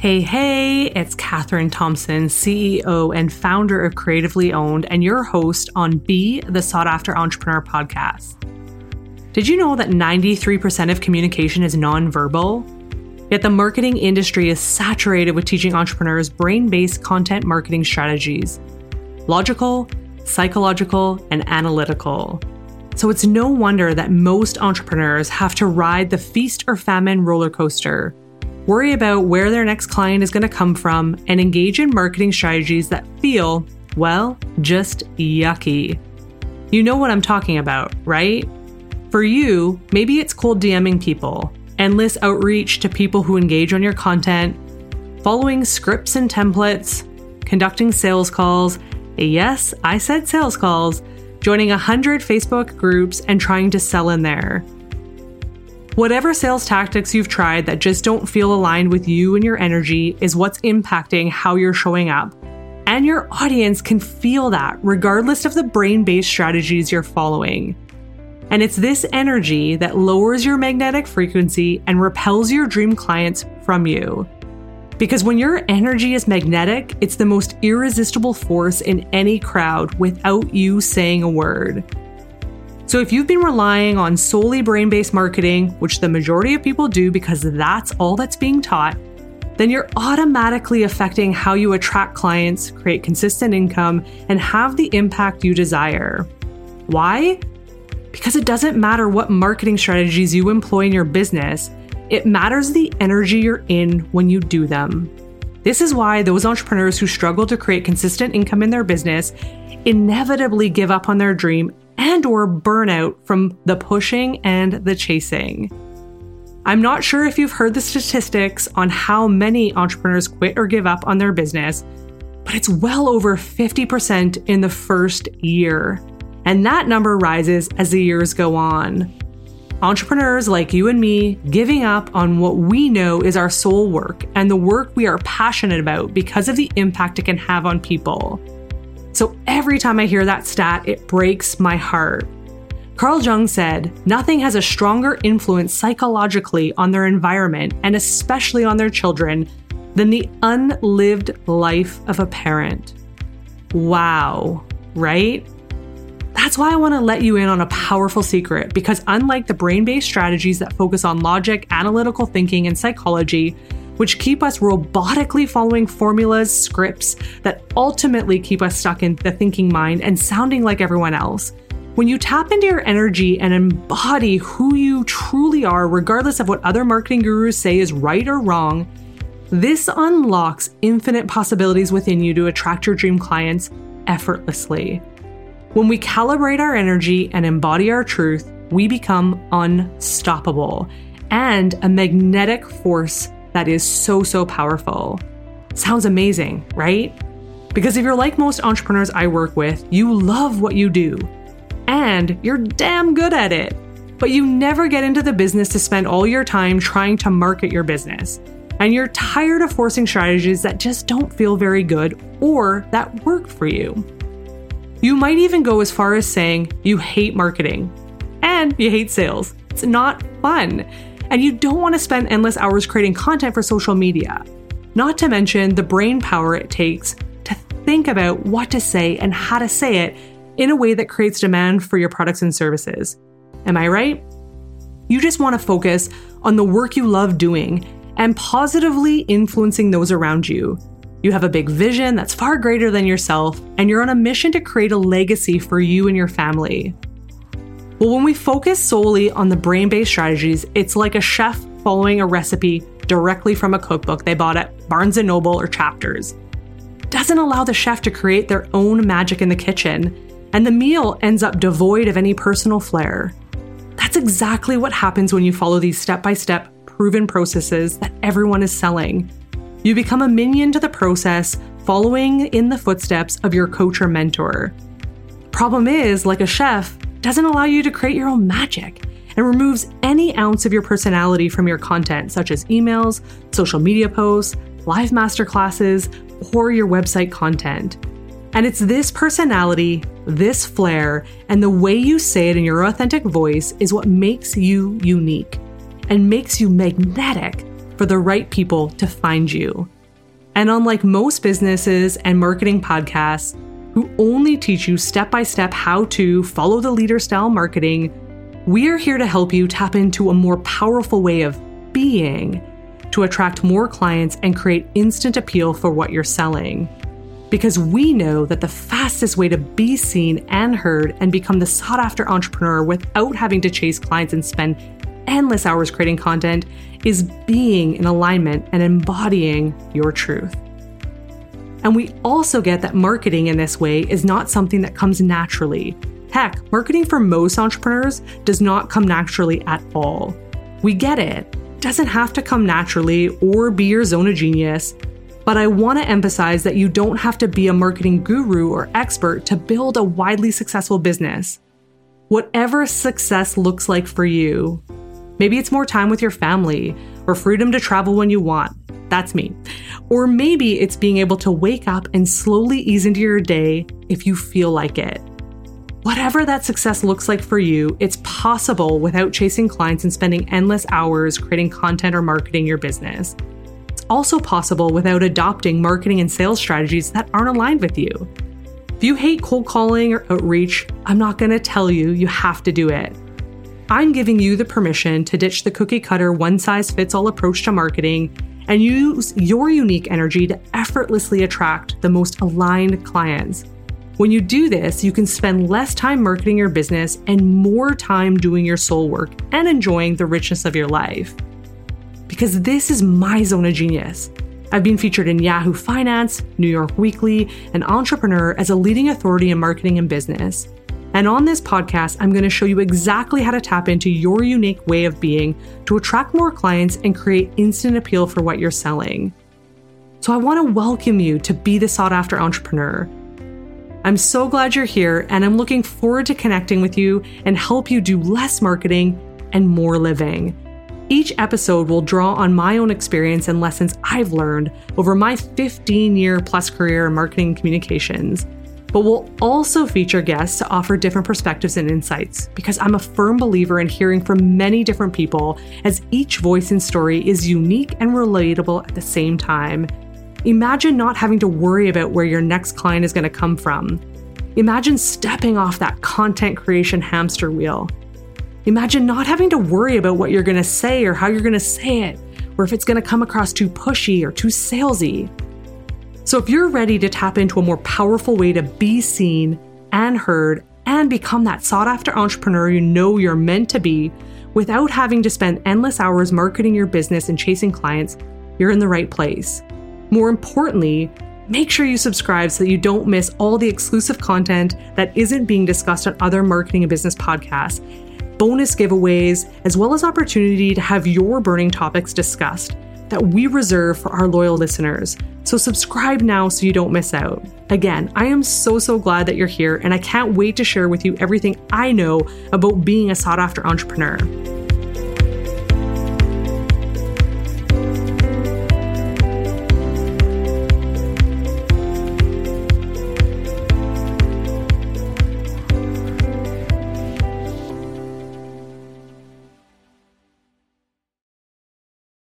Hey, hey, it's Catherine Thompson, CEO and founder of Creatively Owned, and your host on Be the Sought After Entrepreneur podcast. Did you know that 93% of communication is nonverbal? Yet the marketing industry is saturated with teaching entrepreneurs brain based content marketing strategies logical, psychological, and analytical. So it's no wonder that most entrepreneurs have to ride the feast or famine roller coaster worry about where their next client is going to come from, and engage in marketing strategies that feel, well, just yucky. You know what I'm talking about, right? For you, maybe it's cold DMing people, endless outreach to people who engage on your content, following scripts and templates, conducting sales calls. Yes, I said sales calls, joining 100 Facebook groups and trying to sell in there. Whatever sales tactics you've tried that just don't feel aligned with you and your energy is what's impacting how you're showing up. And your audience can feel that regardless of the brain based strategies you're following. And it's this energy that lowers your magnetic frequency and repels your dream clients from you. Because when your energy is magnetic, it's the most irresistible force in any crowd without you saying a word. So, if you've been relying on solely brain based marketing, which the majority of people do because that's all that's being taught, then you're automatically affecting how you attract clients, create consistent income, and have the impact you desire. Why? Because it doesn't matter what marketing strategies you employ in your business, it matters the energy you're in when you do them. This is why those entrepreneurs who struggle to create consistent income in their business inevitably give up on their dream and or burnout from the pushing and the chasing. I'm not sure if you've heard the statistics on how many entrepreneurs quit or give up on their business, but it's well over 50% in the first year. And that number rises as the years go on. Entrepreneurs like you and me giving up on what we know is our soul work and the work we are passionate about because of the impact it can have on people. So every time I hear that stat, it breaks my heart. Carl Jung said, Nothing has a stronger influence psychologically on their environment and especially on their children than the unlived life of a parent. Wow, right? That's why I want to let you in on a powerful secret because, unlike the brain based strategies that focus on logic, analytical thinking, and psychology, which keep us robotically following formulas, scripts that ultimately keep us stuck in the thinking mind and sounding like everyone else. When you tap into your energy and embody who you truly are, regardless of what other marketing gurus say is right or wrong, this unlocks infinite possibilities within you to attract your dream clients effortlessly. When we calibrate our energy and embody our truth, we become unstoppable and a magnetic force that is so, so powerful. Sounds amazing, right? Because if you're like most entrepreneurs I work with, you love what you do and you're damn good at it, but you never get into the business to spend all your time trying to market your business. And you're tired of forcing strategies that just don't feel very good or that work for you. You might even go as far as saying you hate marketing and you hate sales. It's not fun and you don't want to spend endless hours creating content for social media. Not to mention the brain power it takes to think about what to say and how to say it in a way that creates demand for your products and services. Am I right? You just want to focus on the work you love doing and positively influencing those around you. You have a big vision that's far greater than yourself, and you're on a mission to create a legacy for you and your family. Well, when we focus solely on the brain based strategies, it's like a chef following a recipe directly from a cookbook they bought at Barnes and Noble or Chapters. Doesn't allow the chef to create their own magic in the kitchen, and the meal ends up devoid of any personal flair. That's exactly what happens when you follow these step by step proven processes that everyone is selling. You become a minion to the process, following in the footsteps of your coach or mentor. Problem is, like a chef, doesn't allow you to create your own magic and removes any ounce of your personality from your content, such as emails, social media posts, live masterclasses, or your website content. And it's this personality, this flair, and the way you say it in your authentic voice is what makes you unique and makes you magnetic for the right people to find you. And unlike most businesses and marketing podcasts who only teach you step by step how to follow the leader style marketing, we are here to help you tap into a more powerful way of being to attract more clients and create instant appeal for what you're selling. Because we know that the fastest way to be seen and heard and become the sought after entrepreneur without having to chase clients and spend endless hours creating content is being in alignment and embodying your truth. And we also get that marketing in this way is not something that comes naturally. Heck, marketing for most entrepreneurs does not come naturally at all. We get it doesn't have to come naturally or be your zone of genius, but I want to emphasize that you don't have to be a marketing guru or expert to build a widely successful business. Whatever success looks like for you, maybe it's more time with your family or freedom to travel when you want. That's me. Or maybe it's being able to wake up and slowly ease into your day if you feel like it. Whatever that success looks like for you, it's possible without chasing clients and spending endless hours creating content or marketing your business. It's also possible without adopting marketing and sales strategies that aren't aligned with you. If you hate cold calling or outreach, I'm not going to tell you you have to do it. I'm giving you the permission to ditch the cookie cutter, one size fits all approach to marketing and use your unique energy to effortlessly attract the most aligned clients. When you do this, you can spend less time marketing your business and more time doing your soul work and enjoying the richness of your life. Because this is my zone of genius. I've been featured in Yahoo Finance, New York Weekly, and Entrepreneur as a leading authority in marketing and business. And on this podcast, I'm going to show you exactly how to tap into your unique way of being to attract more clients and create instant appeal for what you're selling. So I want to welcome you to be the sought after entrepreneur. I'm so glad you're here, and I'm looking forward to connecting with you and help you do less marketing and more living. Each episode will draw on my own experience and lessons I've learned over my 15 year plus career in marketing and communications. But we'll also feature guests to offer different perspectives and insights because I'm a firm believer in hearing from many different people, as each voice and story is unique and relatable at the same time. Imagine not having to worry about where your next client is going to come from. Imagine stepping off that content creation hamster wheel. Imagine not having to worry about what you're going to say or how you're going to say it, or if it's going to come across too pushy or too salesy. So, if you're ready to tap into a more powerful way to be seen and heard and become that sought after entrepreneur you know you're meant to be without having to spend endless hours marketing your business and chasing clients, you're in the right place. More importantly, make sure you subscribe so that you don't miss all the exclusive content that isn't being discussed on other marketing and business podcasts, bonus giveaways, as well as opportunity to have your burning topics discussed that we reserve for our loyal listeners. So subscribe now so you don't miss out. Again, I am so, so glad that you're here, and I can't wait to share with you everything I know about being a sought after entrepreneur.